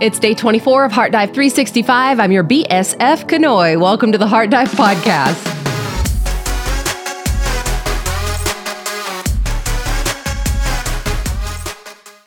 It's day 24 of Heart Dive 365. I'm your BSF Kanoe. Welcome to the Heart Dive podcast.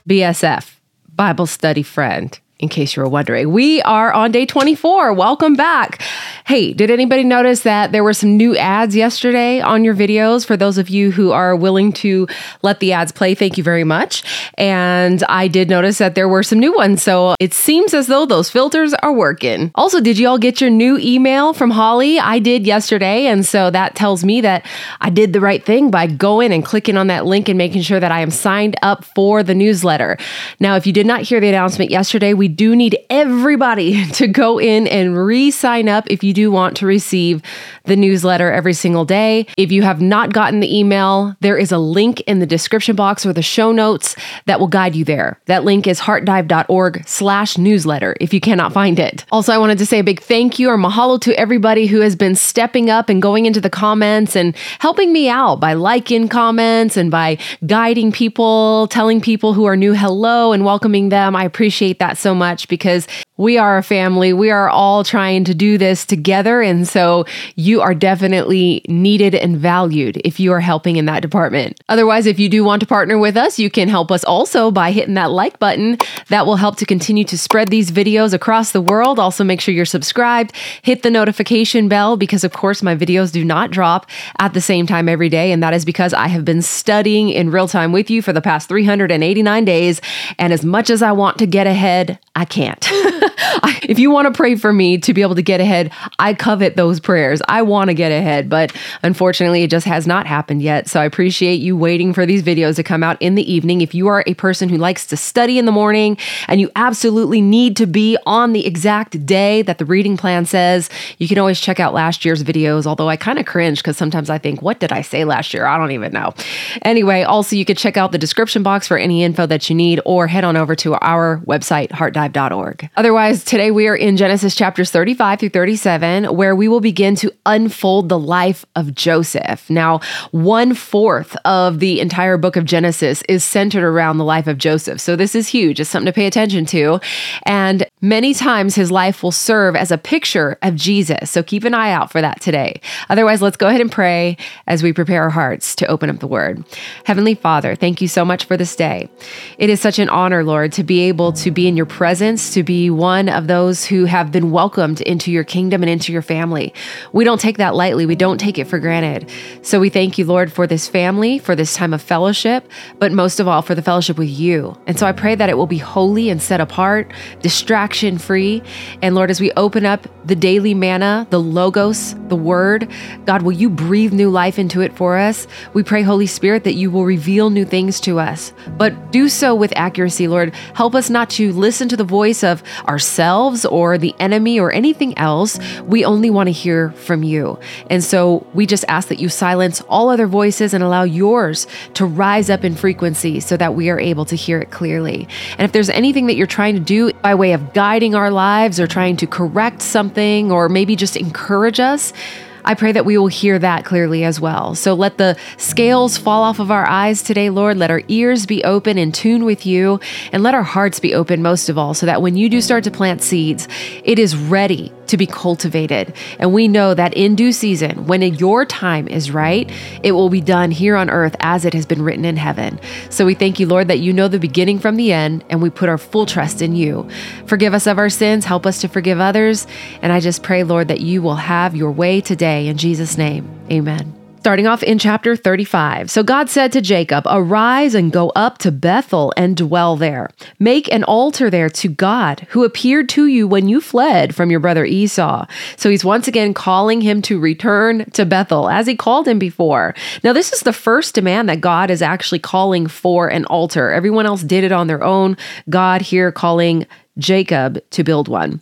BSF, Bible study friend in case you were wondering. We are on day 24. Welcome back. Hey, did anybody notice that there were some new ads yesterday on your videos? For those of you who are willing to let the ads play, thank you very much. And I did notice that there were some new ones. So it seems as though those filters are working. Also, did you all get your new email from Holly? I did yesterday. And so that tells me that I did the right thing by going and clicking on that link and making sure that I am signed up for the newsletter. Now, if you did not hear the announcement yesterday, we do need everybody to go in and re sign up if you do want to receive the newsletter every single day. If you have not gotten the email, there is a link in the description box or the show notes that will guide you there. That link is heartdive.org slash newsletter if you cannot find it. Also, I wanted to say a big thank you or mahalo to everybody who has been stepping up and going into the comments and helping me out by liking comments and by guiding people, telling people who are new hello and welcoming them. I appreciate that so much because we are a family. We are all trying to do this together. And so you are definitely needed and valued if you are helping in that department. Otherwise, if you do want to partner with us, you can help us also by hitting that like button. That will help to continue to spread these videos across the world. Also, make sure you're subscribed, hit the notification bell because, of course, my videos do not drop at the same time every day. And that is because I have been studying in real time with you for the past 389 days. And as much as I want to get ahead, I can't. if you want to pray for me to be able to get ahead, I covet those prayers. I want to get ahead, but unfortunately, it just has not happened yet. So I appreciate you waiting for these videos to come out in the evening. If you are a person who likes to study in the morning and you absolutely need to be on the exact day that the reading plan says, you can always check out last year's videos. Although I kind of cringe because sometimes I think, what did I say last year? I don't even know. Anyway, also, you could check out the description box for any info that you need or head on over to our website, Otherwise, today we are in Genesis chapters 35 through 37, where we will begin to unfold the life of Joseph. Now, one fourth of the entire book of Genesis is centered around the life of Joseph. So this is huge. It's something to pay attention to. And many times his life will serve as a picture of Jesus. So keep an eye out for that today. Otherwise, let's go ahead and pray as we prepare our hearts to open up the word. Heavenly Father, thank you so much for this day. It is such an honor, Lord, to be able to be in your presence, to be one of those who have been welcomed into your kingdom and into your family. We don't take that lightly, we don't take it for granted. So we thank you, Lord, for this family, for this time of fellowship, but most of all, for the fellowship with you. And so I pray that it will be holy and set apart, free. And Lord, as we open up the daily manna, the logos, the word, God, will you breathe new life into it for us? We pray, Holy Spirit, that you will reveal new things to us, but do so with accuracy, Lord. Help us not to listen to the voice of ourselves or the enemy or anything else. We only want to hear from you. And so we just ask that you silence all other voices and allow yours to rise up in frequency so that we are able to hear it clearly. And if there's anything that you're trying to do by way of guiding our lives or trying to correct something or maybe just encourage us, I pray that we will hear that clearly as well. So let the scales fall off of our eyes today, Lord. Let our ears be open in tune with you, and let our hearts be open most of all, so that when you do start to plant seeds, it is ready to be cultivated. And we know that in due season, when your time is right, it will be done here on earth as it has been written in heaven. So we thank you, Lord, that you know the beginning from the end, and we put our full trust in you. Forgive us of our sins, help us to forgive others. And I just pray, Lord, that you will have your way today. In Jesus' name, amen. Starting off in chapter 35. So God said to Jacob, Arise and go up to Bethel and dwell there. Make an altar there to God, who appeared to you when you fled from your brother Esau. So he's once again calling him to return to Bethel, as he called him before. Now, this is the first demand that God is actually calling for an altar. Everyone else did it on their own. God here calling Jacob to build one.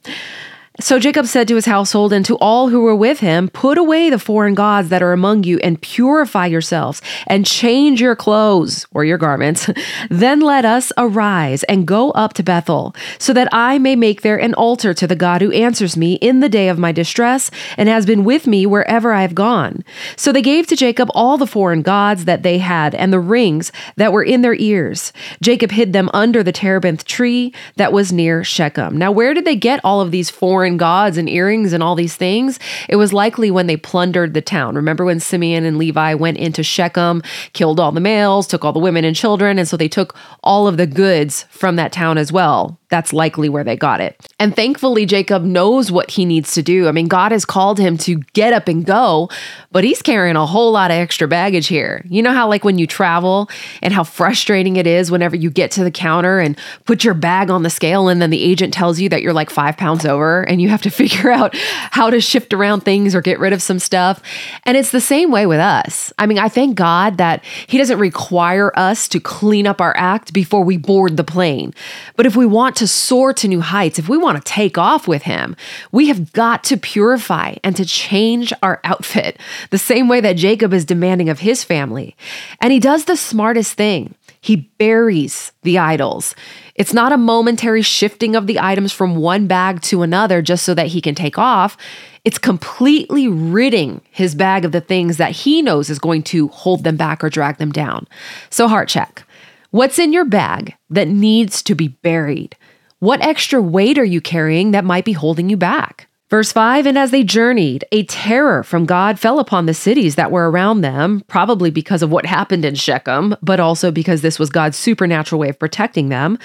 So Jacob said to his household and to all who were with him, Put away the foreign gods that are among you and purify yourselves and change your clothes or your garments. then let us arise and go up to Bethel, so that I may make there an altar to the God who answers me in the day of my distress and has been with me wherever I have gone. So they gave to Jacob all the foreign gods that they had and the rings that were in their ears. Jacob hid them under the terebinth tree that was near Shechem. Now, where did they get all of these foreign gods and earrings and all these things? It was likely when they plundered the town. Remember when Simeon and Levi went into Shechem, killed all the males, took all the women and children, and so they took all of the goods from that town as well. That's likely where they got it. And thankfully, Jacob knows what he needs to do. I mean, God has called him to get up and go, but he's carrying a whole lot of extra baggage here. You know how, like, when you travel and how frustrating it is whenever you get to the counter and put your bag on the scale, and then the agent tells you that you're like five pounds over, and you have to figure out how to shift around things or get rid of some stuff. And it's the same way with us. I mean, I thank God that He doesn't require us to clean up our act before we board the plane. But if we want to soar to new heights, if we want to take off with him, we have got to purify and to change our outfit the same way that Jacob is demanding of his family. And he does the smartest thing. He buries the idols. It's not a momentary shifting of the items from one bag to another just so that he can take off. It's completely ridding his bag of the things that he knows is going to hold them back or drag them down. So, heart check. What's in your bag that needs to be buried? What extra weight are you carrying that might be holding you back? Verse 5 And as they journeyed, a terror from God fell upon the cities that were around them, probably because of what happened in Shechem, but also because this was God's supernatural way of protecting them,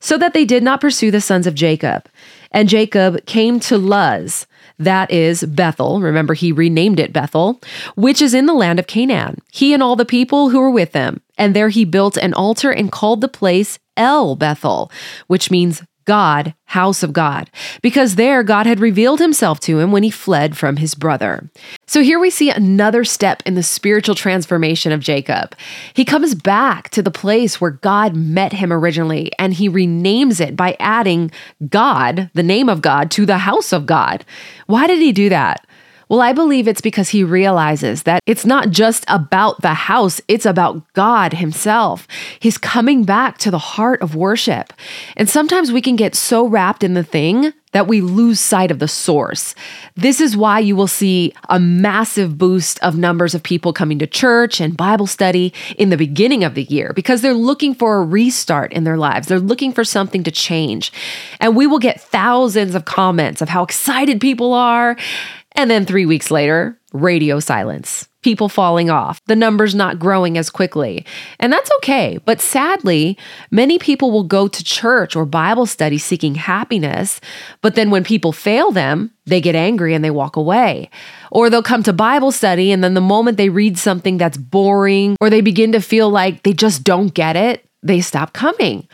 so that they did not pursue the sons of Jacob. And Jacob came to Luz, that is Bethel. Remember, he renamed it Bethel, which is in the land of Canaan. He and all the people who were with him. And there he built an altar and called the place El Bethel, which means God, house of God, because there God had revealed himself to him when he fled from his brother. So here we see another step in the spiritual transformation of Jacob. He comes back to the place where God met him originally and he renames it by adding God, the name of God, to the house of God. Why did he do that? Well, I believe it's because he realizes that it's not just about the house, it's about God himself. He's coming back to the heart of worship. And sometimes we can get so wrapped in the thing that we lose sight of the source. This is why you will see a massive boost of numbers of people coming to church and Bible study in the beginning of the year because they're looking for a restart in their lives. They're looking for something to change. And we will get thousands of comments of how excited people are and then three weeks later, radio silence, people falling off, the numbers not growing as quickly. And that's okay. But sadly, many people will go to church or Bible study seeking happiness. But then when people fail them, they get angry and they walk away. Or they'll come to Bible study and then the moment they read something that's boring or they begin to feel like they just don't get it, they stop coming.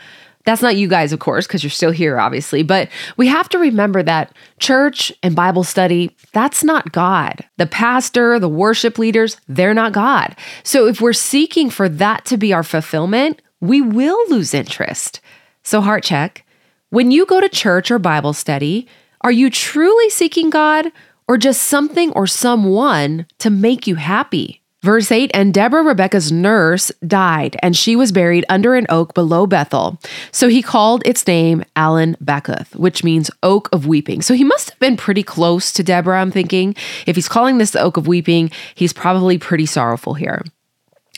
That's not you guys, of course, because you're still here, obviously. But we have to remember that church and Bible study, that's not God. The pastor, the worship leaders, they're not God. So if we're seeking for that to be our fulfillment, we will lose interest. So, heart check when you go to church or Bible study, are you truly seeking God or just something or someone to make you happy? Verse 8 And Deborah, Rebekah's nurse, died, and she was buried under an oak below Bethel. So he called its name Allon Bachuth, which means oak of weeping. So he must have been pretty close to Deborah, I'm thinking. If he's calling this the oak of weeping, he's probably pretty sorrowful here.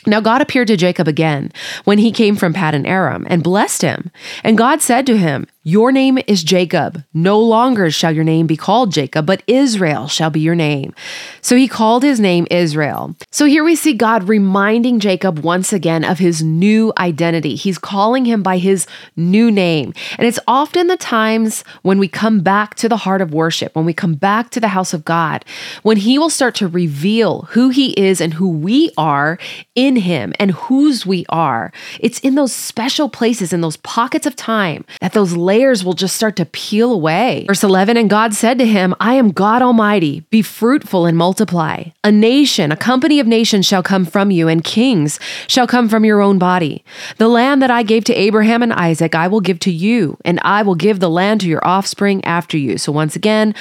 Now God appeared to Jacob again when he came from Paddan Aram and blessed him. And God said to him, your name is Jacob. No longer shall your name be called Jacob, but Israel shall be your name. So he called his name Israel. So here we see God reminding Jacob once again of his new identity. He's calling him by his new name. And it's often the times when we come back to the heart of worship, when we come back to the house of God, when he will start to reveal who he is and who we are in him and whose we are. It's in those special places, in those pockets of time, that those layers will just start to peel away. Verse 11 And God said to him, I am God Almighty. Be fruitful and multiply. A nation, a company of nations shall come from you, and kings shall come from your own body. The land that I gave to Abraham and Isaac, I will give to you, and I will give the land to your offspring after you. So once again,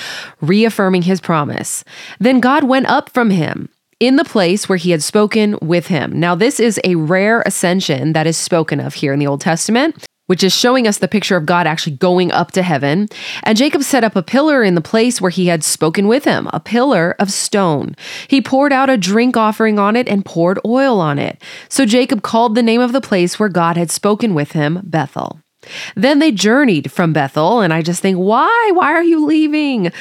reaffirming his promise. Then God went up from him in the place where he had spoken with him. Now, this is a rare ascension that is spoken of here in the Old Testament. Which is showing us the picture of God actually going up to heaven. And Jacob set up a pillar in the place where he had spoken with him, a pillar of stone. He poured out a drink offering on it and poured oil on it. So Jacob called the name of the place where God had spoken with him Bethel. Then they journeyed from Bethel, and I just think, why? Why are you leaving?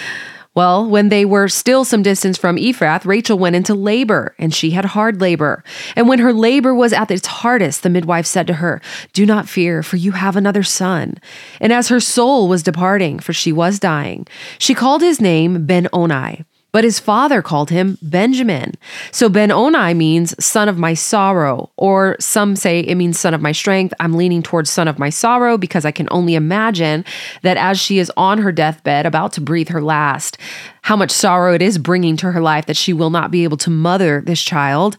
Well, when they were still some distance from Ephrath, Rachel went into labor, and she had hard labor. And when her labor was at its hardest, the midwife said to her, Do not fear, for you have another son. And as her soul was departing, for she was dying, she called his name Ben Oni. But his father called him Benjamin. So Ben Oni means son of my sorrow, or some say it means son of my strength. I'm leaning towards son of my sorrow because I can only imagine that as she is on her deathbed, about to breathe her last, how much sorrow it is bringing to her life that she will not be able to mother this child.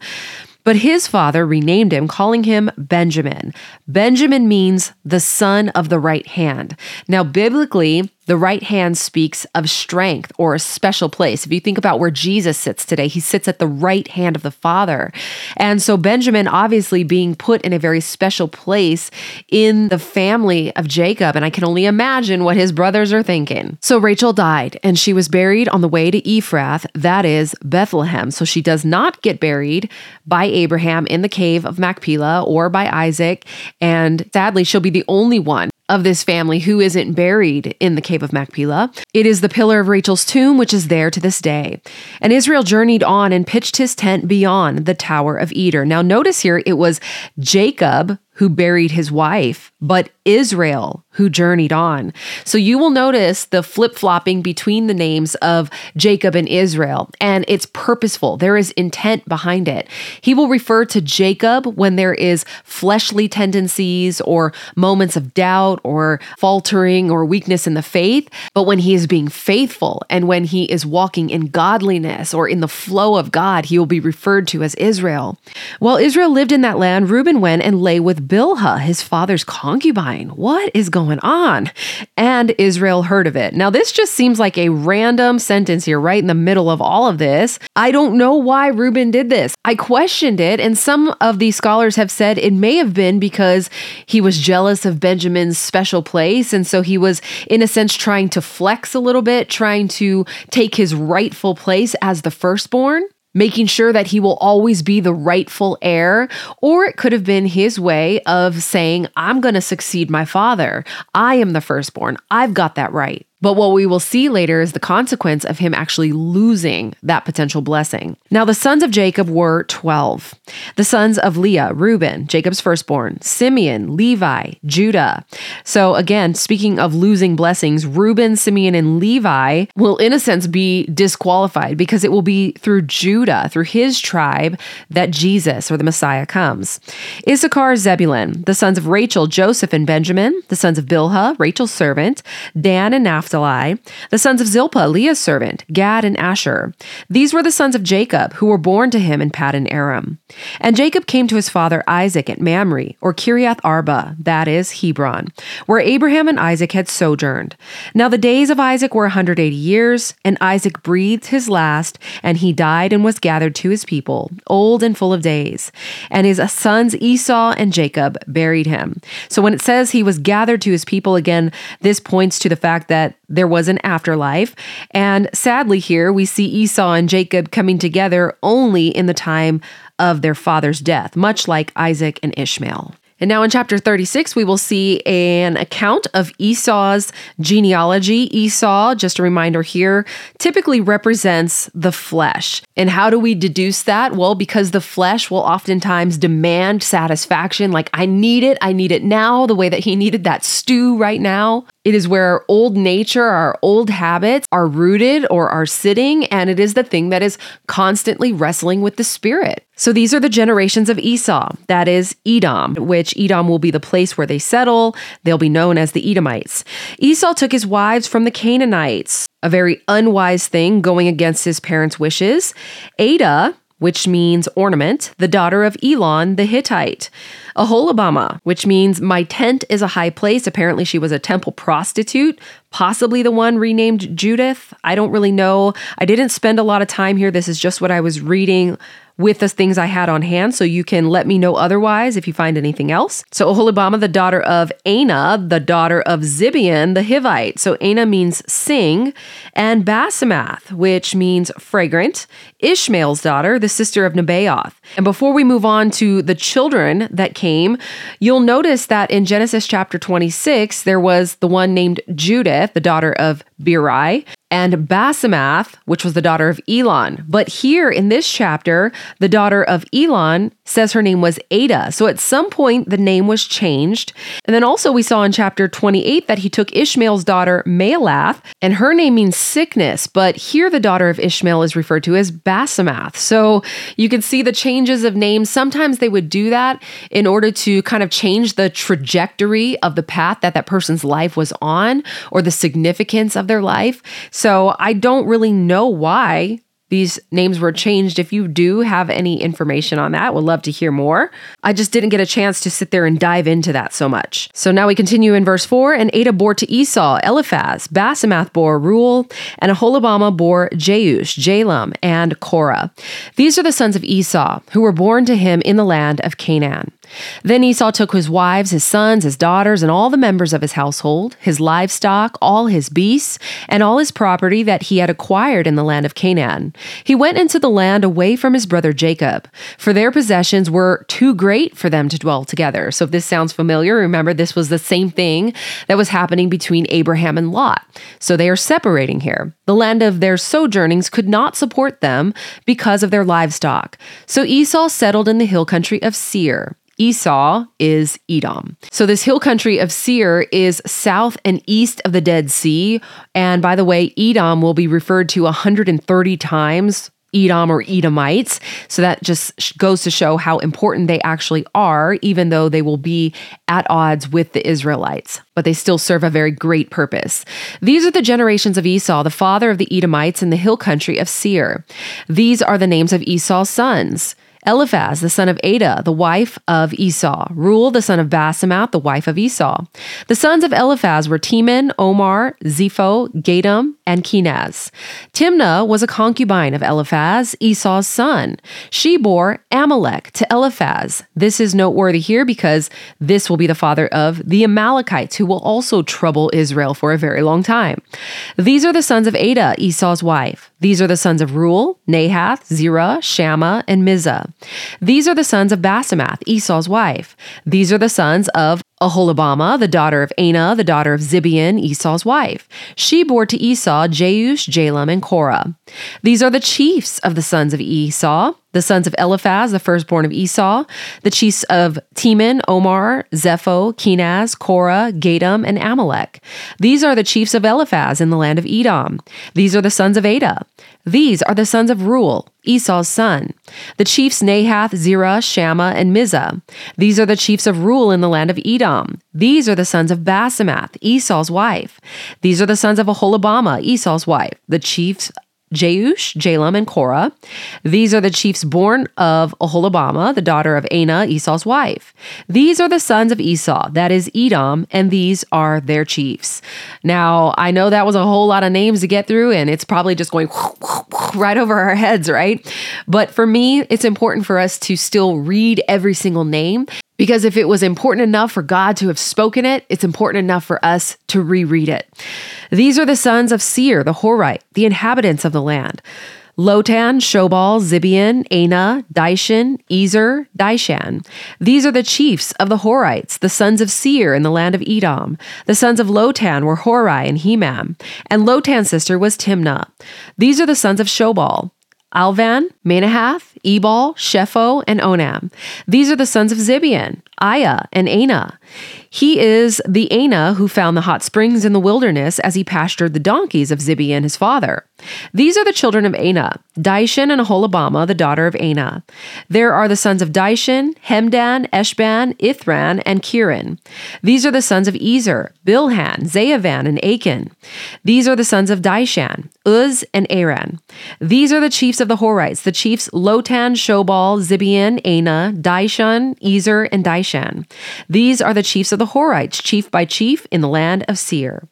But his father renamed him, calling him Benjamin. Benjamin means the son of the right hand. Now, biblically, the right hand speaks of strength or a special place. If you think about where Jesus sits today, he sits at the right hand of the Father. And so Benjamin, obviously, being put in a very special place in the family of Jacob. And I can only imagine what his brothers are thinking. So Rachel died and she was buried on the way to Ephrath, that is Bethlehem. So she does not get buried by Abraham in the cave of Machpelah or by Isaac. And sadly, she'll be the only one of this family who isn't buried in the cave of Machpelah. It is the pillar of Rachel's tomb, which is there to this day. And Israel journeyed on and pitched his tent beyond the Tower of Eder. Now, notice here it was Jacob who buried his wife, but Israel who journeyed on. So you will notice the flip flopping between the names of Jacob and Israel, and it's purposeful. There is intent behind it. He will refer to Jacob when there is fleshly tendencies or moments of doubt or faltering or weakness in the faith, but when he is being faithful and when he is walking in godliness or in the flow of God, he will be referred to as Israel. While Israel lived in that land, Reuben went and lay with Bilhah, his father's concubine. What is going on? And Israel heard of it. Now, this just seems like a random sentence here, right in the middle of all of this. I don't know why Reuben did this. I questioned it, and some of these scholars have said it may have been because he was jealous of Benjamin's special place. And so he was, in a sense, trying to flex a little bit, trying to take his rightful place as the firstborn making sure that he will always be the rightful heir. Or it could have been his way of saying, I'm going to succeed my father. I am the firstborn. I've got that right. But what we will see later is the consequence of him actually losing that potential blessing. Now, the sons of Jacob were 12. The sons of Leah, Reuben, Jacob's firstborn, Simeon, Levi, Judah. So, again, speaking of losing blessings, Reuben, Simeon, and Levi will, in a sense, be disqualified because it will be through Judah, through his tribe, that Jesus or the Messiah comes. Issachar, Zebulun, the sons of Rachel, Joseph, and Benjamin, the sons of Bilhah, Rachel's servant, Dan and Naphtali Naphtali, the sons of Zilpah, Leah's servant, Gad and Asher. These were the sons of Jacob, who were born to him in Paddan Aram. And Jacob came to his father Isaac at Mamre, or Kiriath Arba, that is, Hebron, where Abraham and Isaac had sojourned. Now the days of Isaac were 180 years, and Isaac breathed his last, and he died and was gathered to his people, old and full of days. And his sons Esau and Jacob buried him. So when it says he was gathered to his people, again, this points to the fact that there was an afterlife. And sadly, here we see Esau and Jacob coming together only in the time of their father's death, much like Isaac and Ishmael. And now in chapter 36, we will see an account of Esau's genealogy. Esau, just a reminder here, typically represents the flesh. And how do we deduce that? Well, because the flesh will oftentimes demand satisfaction, like, I need it, I need it now, the way that he needed that stew right now. It is where old nature, our old habits are rooted or are sitting, and it is the thing that is constantly wrestling with the spirit. So these are the generations of Esau. That is Edom, which Edom will be the place where they settle. They'll be known as the Edomites. Esau took his wives from the Canaanites, a very unwise thing going against his parents' wishes. Adah, which means ornament, the daughter of Elon the Hittite. Aholibamah, which means my tent is a high place. Apparently, she was a temple prostitute, possibly the one renamed Judith. I don't really know. I didn't spend a lot of time here. This is just what I was reading with the things I had on hand, so you can let me know otherwise if you find anything else. So Aholibamah, the daughter of Anah, the daughter of Zibeon, the Hivite. So Anah means sing, and Basemath, which means fragrant, Ishmael's daughter, the sister of Nebaioth. And before we move on to the children that came, you'll notice that in Genesis chapter 26, there was the one named Judith, the daughter of Beeri, and Basemath, which was the daughter of Elon. But here in this chapter, the daughter of Elon says her name was Adah. So at some point, the name was changed. And then also, we saw in chapter 28 that he took Ishmael's daughter, Mahalath, and her name means sickness. But here, the daughter of Ishmael is referred to as Basemath. So you can see the changes of names. Sometimes they would do that in order to kind of change the trajectory of the path that that person's life was on or the significance of their life. So I don't really know why these names were changed. If you do have any information on that, would love to hear more. I just didn't get a chance to sit there and dive into that so much. So now we continue in verse 4 And Adah bore to Esau Eliphaz, Basemath bore Reuel, and Aholibamah bore Jeush, Jalam, and Korah. These are the sons of Esau, who were born to him in the land of Canaan. Then Esau took his wives, his sons, his daughters, and all the members of his household, his livestock, all his beasts, and all his property that he had acquired in the land of Canaan. He went into the land away from his brother Jacob, for their possessions were too great for them to dwell together. So if this sounds familiar, remember this was the same thing that was happening between Abraham and Lot. So they are separating here. The land of their sojournings could not support them because of their livestock. So Esau settled in the hill country of Seir. Esau is Edom. So, this hill country of Seir is south and east of the Dead Sea. And by the way, Edom will be referred to 130 times Edom or Edomites. So that just goes to show how important they actually are, even though they will be at odds with the Israelites. But they still serve a very great purpose. These are the generations of Esau, the father of the Edomites in the hill country of Seir. These are the names of Esau's sons. Eliphaz, the son of Adah, the wife of Esau. Reuel, the son of Basemath, the wife of Esau. The sons of Eliphaz were Teman, Omar, Zepho, Gatam, and Kenaz. Timnah was a concubine of Eliphaz, Esau's son. She bore Amalek to Eliphaz. This is noteworthy here because this will be the father of the Amalekites, who will also trouble Israel for a very long time. These are the sons of Adah, Esau's wife. These are the sons of Reuel, Nahath, Zerah, Shammah, and Mizzah. These are the sons of Basemath, Esau's wife. These are the sons of Aholibamah, the daughter of Anah, the daughter of Zibeon, Esau's wife. She bore to Esau Jeush, Jalam, and Korah. These are the chiefs of the sons of Esau the sons of Eliphaz, the firstborn of Esau, the chiefs of Teman, Omar, Zepho, Kenaz, Korah, Gatam, and Amalek. These are the chiefs of Eliphaz in the land of Edom. These are the sons of Adah. These are the sons of Reuel, Esau's son. The chiefs Nahath, Zerah, Shammah, and Mizzah. These are the chiefs of Reuel in the land of Edom. These are the sons of Basemath, Esau's wife. These are the sons of Aholibamah, Esau's wife. The chiefs Jeush, Jalam, and Korah. These are the chiefs born of Aholibamah, the daughter of Anah, Esau's wife. These are the sons of Esau, that is Edom, and these are their chiefs. Now, I know that was a whole lot of names to get through, and it's probably just going right over our heads, right? But for me, it's important for us to still read every single name because if it was important enough for God to have spoken it, it's important enough for us to reread it. These are the sons of Seir, the Horite, the inhabitants of the land. Lotan, Shobal, Zibeon, Anah, Dishan, Ezer, Dishan. These are the chiefs of the Horites, the sons of Seir in the land of Edom. The sons of Lotan were Horai and Hemam, and Lotan's sister was Timnah. These are the sons of Shobal. Alvan, Manahath, Ebal, Shepho, and Onam. These are the sons of Zibeon, Aiah, and Anah. He is the Anah who found the hot springs in the wilderness as he pastured the donkeys of Zibeon his father. These are the children of Anah, Dishon and Aholibamah, the daughter of Anah. There are the sons of Dishon, Hemdan, Eshban, Ithran, and Cheran. These are the sons of Ezer, Bilhan, Zaavan, and Akan. These are the sons of Dishan, Uz, and Aran. These are the chiefs of the Horites, the chiefs Lotan, Shobal, Zibeon, Anah, Dishon, Ezer, and Dishan. These are the chiefs of the Horites, chief by chief, in the land of Seir.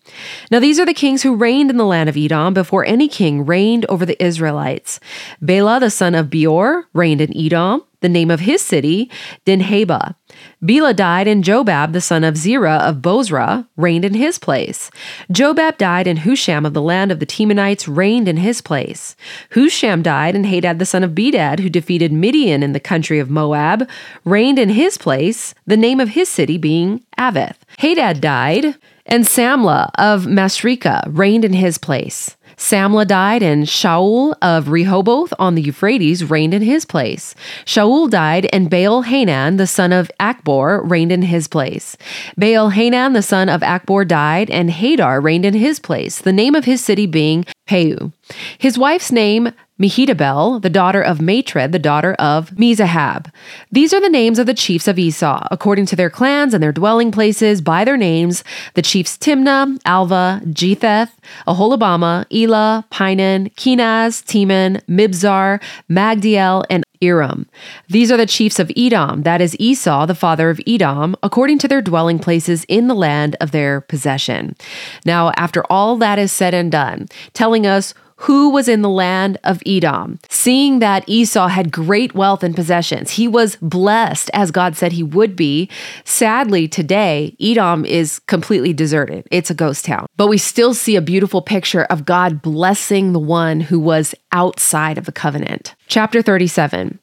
Now these are the kings who reigned in the land of Edom before any king reigned over the Israelites. Bela, the son of Beor, reigned in Edom. The name of his city, Dinhabah. Bela died, and Jobab, the son of Zerah of Bozrah, reigned in his place. Jobab died, and Husham of the land of the Temanites reigned in his place. Husham died, and Hadad, the son of Bedad, who defeated Midian in the country of Moab, reigned in his place, the name of his city being Avith. Hadad died, and Samlah of Masrekah reigned in his place. Samlah died, and Shaul of Rehoboth on the Euphrates reigned in his place. Shaul died, and Baal Hanan, the son of Achbor, reigned in his place. Baal Hanan, the son of Achbor, died, and Hadar reigned in his place, the name of his city being Peu. His wife's name Mehetabel, the daughter of Matred, the daughter of Mezahab. These are the names of the chiefs of Esau, according to their clans and their dwelling places, by their names the chiefs Timnah, Alvah, Jetheth, Aholibamah, Elah, Pinan, Kenaz, Teman, Mibzar, Magdiel, and Iram. These are the chiefs of Edom, that is Esau, the father of Edom, according to their dwelling places in the land of their possession. Now, after all that is said and done, telling us who was in the land of Edom. Seeing that Esau had great wealth and possessions, he was blessed as God said he would be. Sadly, today, Edom is completely deserted. It's a ghost town. But we still see a beautiful picture of God blessing the one who was outside of the covenant. Chapter 37.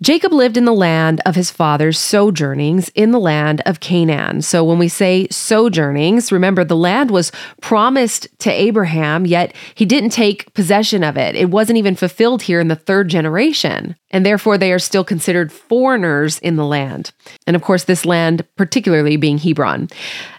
Jacob lived in the land of his father's sojournings in the land of Canaan. So when we say sojournings, remember the land was promised to Abraham, yet he didn't take possession of it. It wasn't even fulfilled here in the third generation. And therefore, they are still considered foreigners in the land. And of course, this land, particularly being Hebron.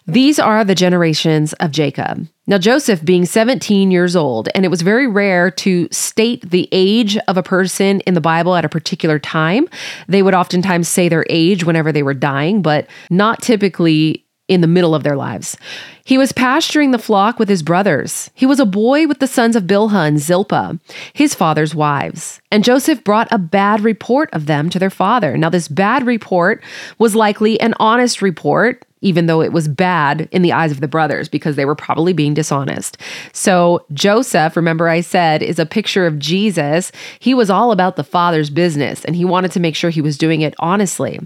These are the generations of Jacob. Now, Joseph being 17 years old, and it was very rare to state the age of a person in the Bible at a particular time. They would oftentimes say their age whenever they were dying, but not typically in the middle of their lives. He was pasturing the flock with his brothers. He was a boy with the sons of Bilhah and Zilpah, his father's wives. And Joseph brought a bad report of them to their father. Now, this bad report was likely an honest report even though it was bad in the eyes of the brothers because they were probably being dishonest. So, Joseph, remember I said, is a picture of Jesus. He was all about the Father's business and he wanted to make sure he was doing it honestly.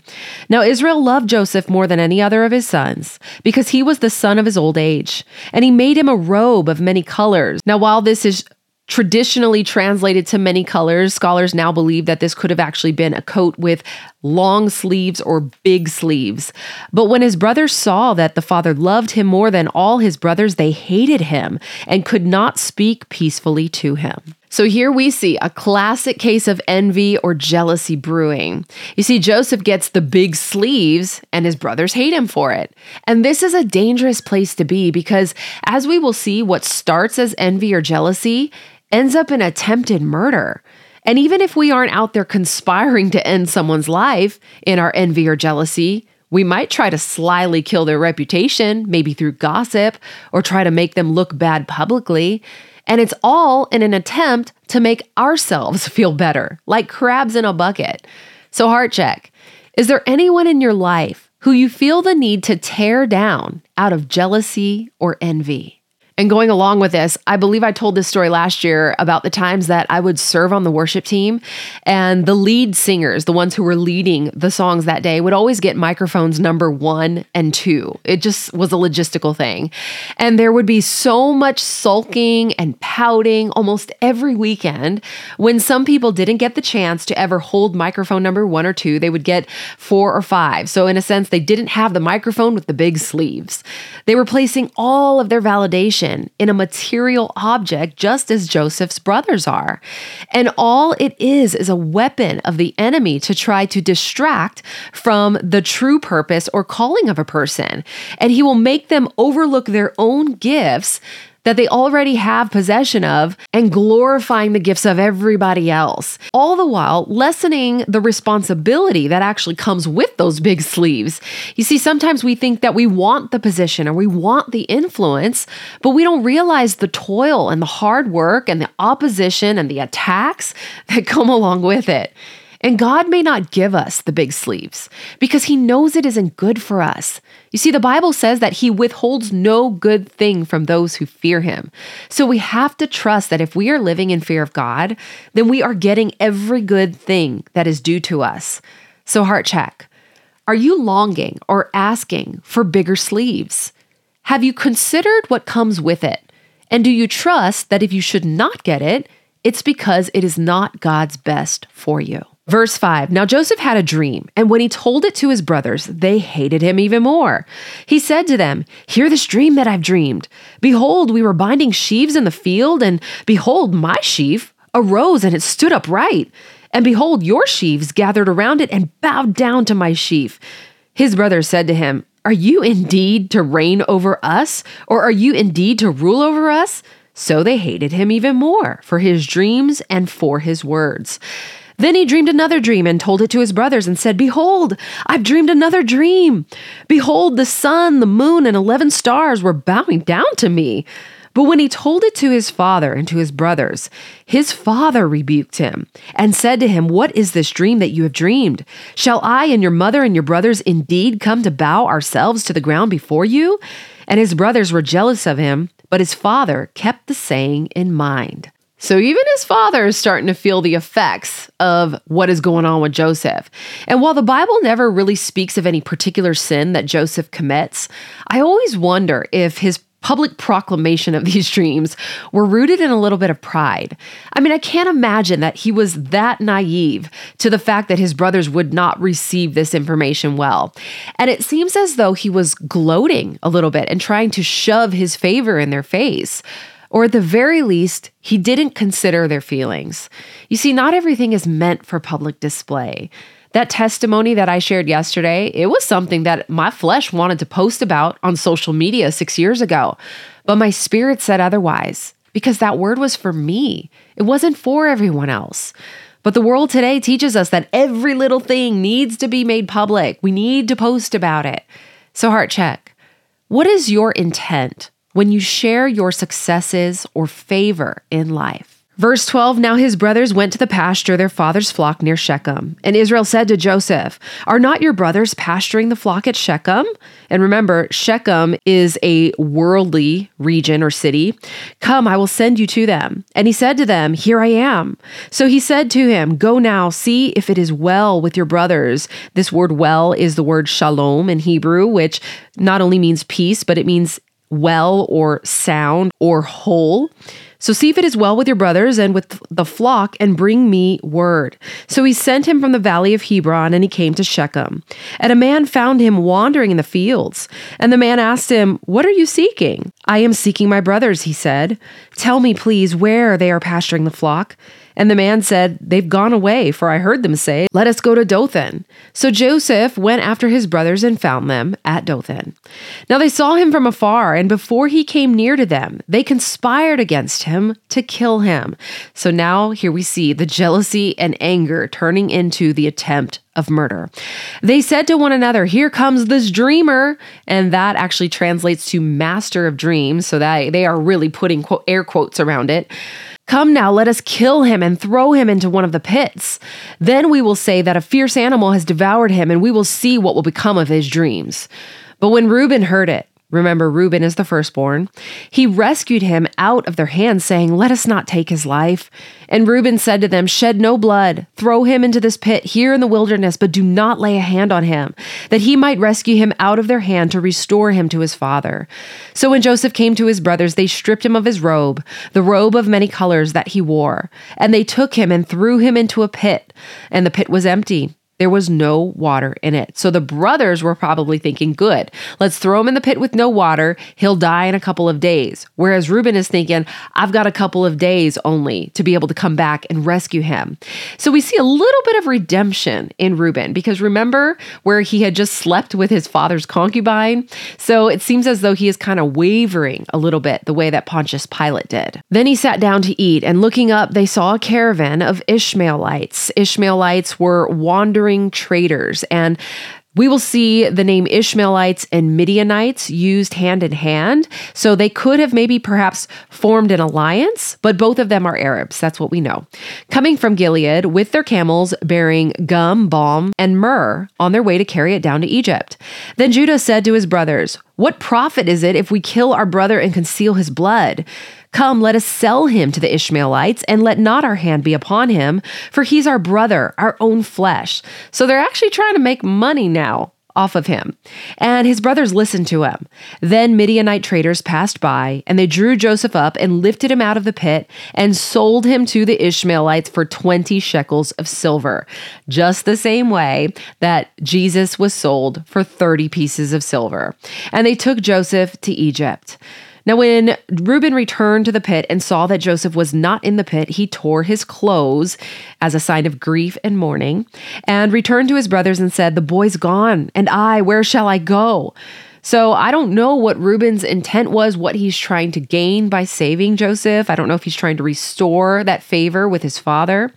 Now, Israel loved Joseph more than any other of his sons because he was the son of his old age, and he made him a robe of many colors. Now, while this is traditionally translated to many colors. Scholars now believe that this could have actually been a coat with long sleeves or big sleeves. But when his brothers saw that the father loved him more than all his brothers, they hated him and could not speak peacefully to him. So here we see a classic case of envy or jealousy brewing. You see, Joseph gets the big sleeves and his brothers hate him for it. And this is a dangerous place to be because, as we will see, what starts as envy or jealousy ends up in attempted murder. And even if we aren't out there conspiring to end someone's life in our envy or jealousy, we might try to slyly kill their reputation, maybe through gossip, or try to make them look bad publicly. And it's all in an attempt to make ourselves feel better, like crabs in a bucket. So, heart check Is there anyone in your life who you feel the need to tear down out of jealousy or envy? And going along with this, I believe I told this story last year about the times that I would serve on the worship team and the lead singers, the ones who were leading the songs that day, would always get microphones number one and two. It just was a logistical thing. And there would be so much sulking and pouting almost every weekend when some people didn't get the chance to ever hold microphone number one or two. They would get four or five. So, in a sense, they didn't have the microphone with the big sleeves. They were placing all of their validation in a material object, just as Joseph's brothers are. And all it is is a weapon of the enemy to try to distract from the true purpose or calling of a person. And he will make them overlook their own gifts that they already have possession of and glorifying the gifts of everybody else, all the while lessening the responsibility that actually comes with those big sleeves. You see, sometimes we think that we want the position or we want the influence, but we don't realize the toil and the hard work and the opposition and the attacks that come along with it. And God may not give us the big sleeves because He knows it isn't good for us. You see, the Bible says that He withholds no good thing from those who fear Him. So we have to trust that if we are living in fear of God, then we are getting every good thing that is due to us. So, heart check Are you longing or asking for bigger sleeves? Have you considered what comes with it? And do you trust that if you should not get it, it's because it is not God's best for you? Verse 5 Now Joseph had a dream, and when he told it to his brothers, they hated him even more. He said to them, Hear this dream that I've dreamed. Behold, we were binding sheaves in the field, and behold, my sheaf arose and it stood upright. And behold, your sheaves gathered around it and bowed down to my sheaf. His brothers said to him, Are you indeed to reign over us, or are you indeed to rule over us? So they hated him even more for his dreams and for his words. Then he dreamed another dream and told it to his brothers and said, Behold, I've dreamed another dream. Behold, the sun, the moon, and eleven stars were bowing down to me. But when he told it to his father and to his brothers, his father rebuked him and said to him, What is this dream that you have dreamed? Shall I and your mother and your brothers indeed come to bow ourselves to the ground before you? And his brothers were jealous of him, but his father kept the saying in mind. So even his father is starting to feel the effects of what is going on with Joseph. And while the Bible never really speaks of any particular sin that Joseph commits, I always wonder if his public proclamation of these dreams were rooted in a little bit of pride. I mean, I can't imagine that he was that naive to the fact that his brothers would not receive this information well. And it seems as though he was gloating a little bit and trying to shove his favor in their face. Or at the very least, he didn't consider their feelings. You see, not everything is meant for public display. That testimony that I shared yesterday, it was something that my flesh wanted to post about on social media six years ago. But my spirit said otherwise because that word was for me, it wasn't for everyone else. But the world today teaches us that every little thing needs to be made public. We need to post about it. So, heart check. What is your intent when you share your successes or favor in life. Verse 12 Now his brothers went to the pasture their father's flock near Shechem. And Israel said to Joseph, Are not your brothers pasturing the flock at Shechem? And remember, Shechem is a worldly region or city. Come, I will send you to them. And he said to them, Here I am. So he said to him, Go now, see if it is well with your brothers. This word well is the word shalom in Hebrew, which not only means peace, but it means well or sound or whole. So see if it is well with your brothers and with the flock, and bring me word. So he sent him from the valley of Hebron, and he came to Shechem. And a man found him wandering in the fields. And the man asked him, What are you seeking? I am seeking my brothers, he said. Tell me, please, where they are pasturing the flock. And the man said, They've gone away, for I heard them say, Let us go to Dothan. So Joseph went after his brothers and found them at Dothan. Now they saw him from afar, and before he came near to them, they conspired against him to kill him. So now here we see the jealousy and anger turning into the attempt of murder. They said to one another, Here comes this dreamer. And that actually translates to master of dreams. So that they are really putting quote, air quotes around it. Come now, let us kill him and throw him into one of the pits. Then we will say that a fierce animal has devoured him, and we will see what will become of his dreams. But when Reuben heard it, Remember, Reuben is the firstborn. He rescued him out of their hands, saying, Let us not take his life. And Reuben said to them, Shed no blood, throw him into this pit here in the wilderness, but do not lay a hand on him, that he might rescue him out of their hand to restore him to his father. So when Joseph came to his brothers, they stripped him of his robe, the robe of many colors that he wore, and they took him and threw him into a pit, and the pit was empty. There was no water in it. So the brothers were probably thinking, good, let's throw him in the pit with no water. He'll die in a couple of days. Whereas Reuben is thinking, I've got a couple of days only to be able to come back and rescue him. So we see a little bit of redemption in Reuben because remember where he had just slept with his father's concubine? So it seems as though he is kind of wavering a little bit the way that Pontius Pilate did. Then he sat down to eat, and looking up, they saw a caravan of Ishmaelites. Ishmaelites were wandering traders, and we will see the name Ishmaelites and Midianites used hand in hand. So they could have maybe perhaps formed an alliance, but both of them are Arabs. That's what we know. Coming from Gilead with their camels bearing gum, balm, and myrrh on their way to carry it down to Egypt. Then Judah said to his brothers, What profit is it if we kill our brother and conceal his blood? Come, let us sell him to the Ishmaelites, and let not our hand be upon him, for he's our brother, our own flesh. So they're actually trying to make money now off of him. And his brothers listened to him. Then Midianite traders passed by, and they drew Joseph up and lifted him out of the pit and sold him to the Ishmaelites for 20 shekels of silver, just the same way that Jesus was sold for 30 pieces of silver. And they took Joseph to Egypt. Now, when Reuben returned to the pit and saw that Joseph was not in the pit, he tore his clothes as a sign of grief and mourning and returned to his brothers and said, The boy's gone, and I, where shall I go? So I don't know what Reuben's intent was, what he's trying to gain by saving Joseph. I don't know if he's trying to restore that favor with his father.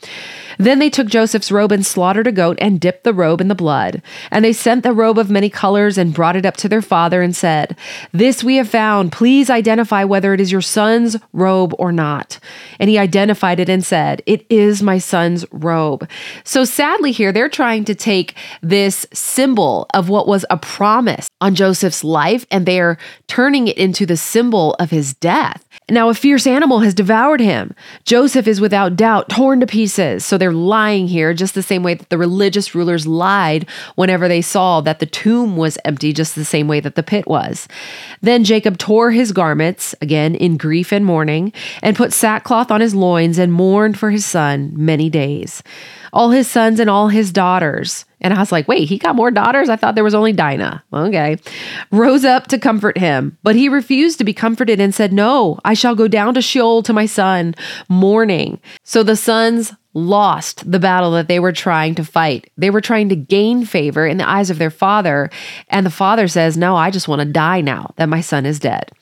Then they took Joseph's robe and slaughtered a goat and dipped the robe in the blood. And they sent the robe of many colors and brought it up to their father and said, This we have found. Please identify whether it is your son's robe or not. And he identified it and said, It is my son's robe. So sadly, here they're trying to take this symbol of what was a promise on Joseph's life and they're turning it into the symbol of his death. Now, a fierce animal has devoured him. Joseph is without doubt torn to pieces. So they're lying here just the same way that the religious rulers lied whenever they saw that the tomb was empty, just the same way that the pit was. Then Jacob tore his garments, again in grief and mourning, and put sackcloth on his loins and mourned for his son many days all his sons and all his daughters. And I was like, wait, he got more daughters? I thought there was only Dinah. Okay. Rose up to comfort him, but he refused to be comforted and said, No, I shall go down to Sheol to my son, mourning. So the sons lost the battle that they were trying to fight. They were trying to gain favor in the eyes of their father. And the father says, No, I just want to die now that my son is dead.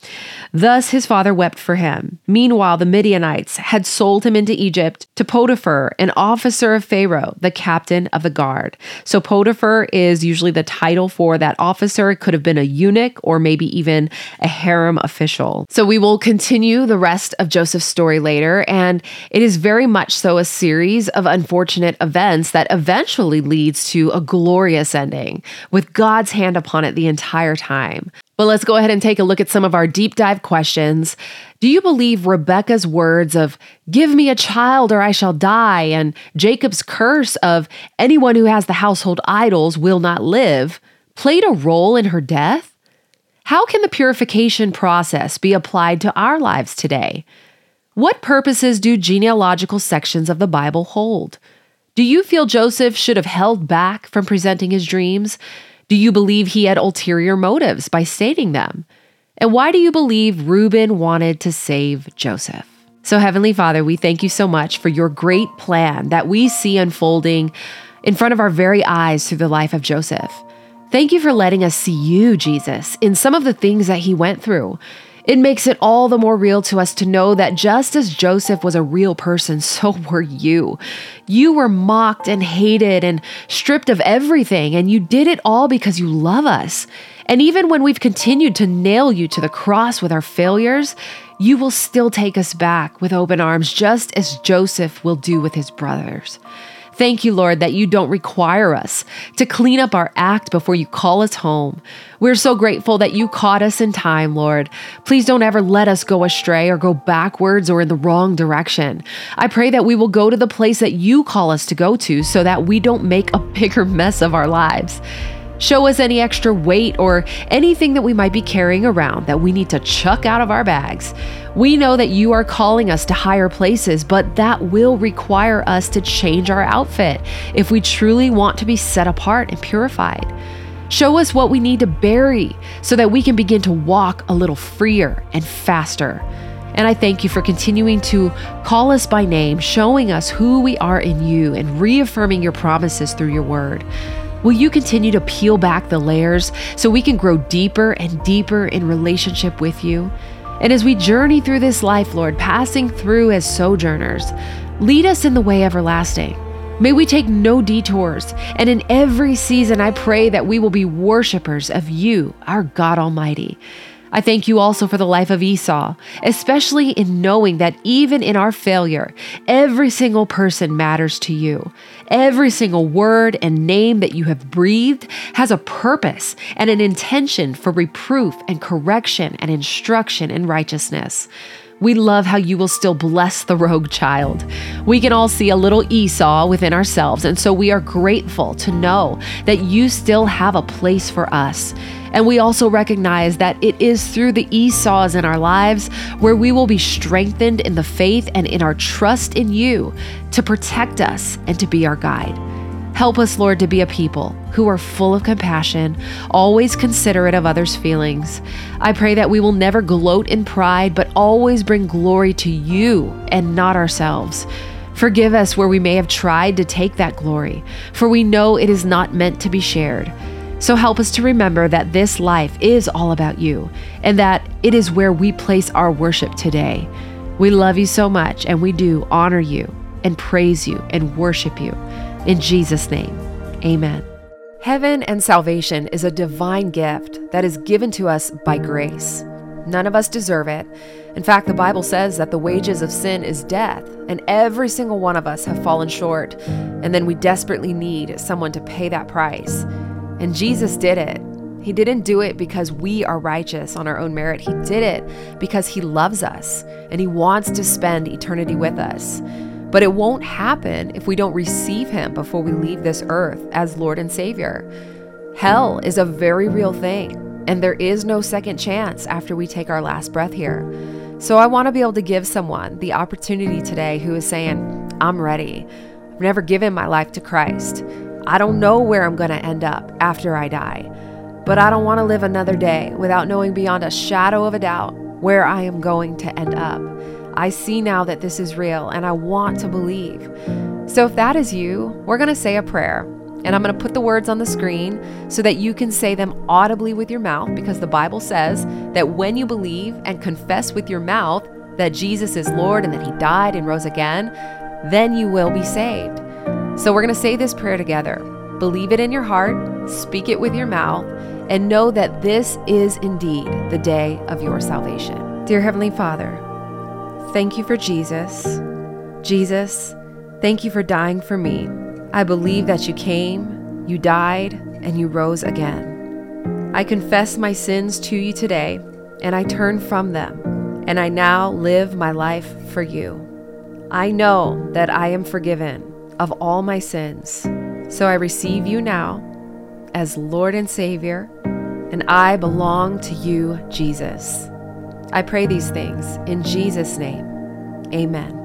Thus his father wept for him. Meanwhile, the Midianites had sold him into Egypt to Potiphar, an officer of Pharaoh, the captain of the guard. So Potiphar is usually the title for that officer. It could have been a eunuch or maybe even a harem official. So we will continue the rest of Joseph's story later. And it is very much so a series of unfortunate events that eventually leads to a glorious ending with God's hand upon it the entire time. But let's go ahead and take a look at some of our deep dive questions. Do you believe Rebecca's words of, Give me a child or I shall die, and Jacob's curse of, Anyone who has the household idols will not live, played a role in her death? How can the purification process be applied to our lives today? What purposes do genealogical sections of the Bible hold? Do you feel Joseph should have held back from presenting his dreams? Do you believe he had ulterior motives by stating them? And why do you believe Reuben wanted to save Joseph? So, Heavenly Father, we thank you so much for your great plan that we see unfolding in front of our very eyes through the life of Joseph. Thank you for letting us see you, Jesus, in some of the things that he went through. It makes it all the more real to us to know that just as Joseph was a real person, so were you. You were mocked and hated and stripped of everything, and you did it all because you love us. And even when we've continued to nail you to the cross with our failures, you will still take us back with open arms, just as Joseph will do with his brothers. Thank you, Lord, that you don't require us to clean up our act before you call us home. We're so grateful that you caught us in time, Lord. Please don't ever let us go astray or go backwards or in the wrong direction. I pray that we will go to the place that you call us to go to so that we don't make a bigger mess of our lives. Show us any extra weight or anything that we might be carrying around that we need to chuck out of our bags. We know that you are calling us to higher places, but that will require us to change our outfit if we truly want to be set apart and purified. Show us what we need to bury so that we can begin to walk a little freer and faster. And I thank you for continuing to call us by name, showing us who we are in you, and reaffirming your promises through your word. Will you continue to peel back the layers so we can grow deeper and deeper in relationship with you? And as we journey through this life, Lord, passing through as sojourners, lead us in the way everlasting. May we take no detours, and in every season, I pray that we will be worshipers of you, our God Almighty. I thank you also for the life of Esau, especially in knowing that even in our failure, every single person matters to you. Every single word and name that you have breathed has a purpose and an intention for reproof and correction and instruction in righteousness. We love how you will still bless the rogue child. We can all see a little Esau within ourselves, and so we are grateful to know that you still have a place for us. And we also recognize that it is through the Esau's in our lives where we will be strengthened in the faith and in our trust in you to protect us and to be our guide. Help us, Lord, to be a people who are full of compassion, always considerate of others' feelings. I pray that we will never gloat in pride, but always bring glory to you and not ourselves. Forgive us where we may have tried to take that glory, for we know it is not meant to be shared. So help us to remember that this life is all about you and that it is where we place our worship today. We love you so much and we do honor you and praise you and worship you. In Jesus' name, amen. Heaven and salvation is a divine gift that is given to us by grace. None of us deserve it. In fact, the Bible says that the wages of sin is death, and every single one of us have fallen short. And then we desperately need someone to pay that price. And Jesus did it. He didn't do it because we are righteous on our own merit. He did it because He loves us and He wants to spend eternity with us. But it won't happen if we don't receive Him before we leave this earth as Lord and Savior. Hell is a very real thing, and there is no second chance after we take our last breath here. So I want to be able to give someone the opportunity today who is saying, I'm ready. I've never given my life to Christ. I don't know where I'm going to end up after I die, but I don't want to live another day without knowing beyond a shadow of a doubt where I am going to end up. I see now that this is real and I want to believe. So if that is you, we're going to say a prayer. And I'm going to put the words on the screen so that you can say them audibly with your mouth because the Bible says that when you believe and confess with your mouth that Jesus is Lord and that He died and rose again, then you will be saved. So we're going to say this prayer together. Believe it in your heart, speak it with your mouth, and know that this is indeed the day of your salvation. Dear Heavenly Father, thank you for Jesus. Jesus, thank you for dying for me. I believe that you came, you died, and you rose again. I confess my sins to you today, and I turn from them, and I now live my life for you. I know that I am forgiven of all my sins. So I receive you now as Lord and Savior, and I belong to you, Jesus. I pray these things in Jesus' name. Amen.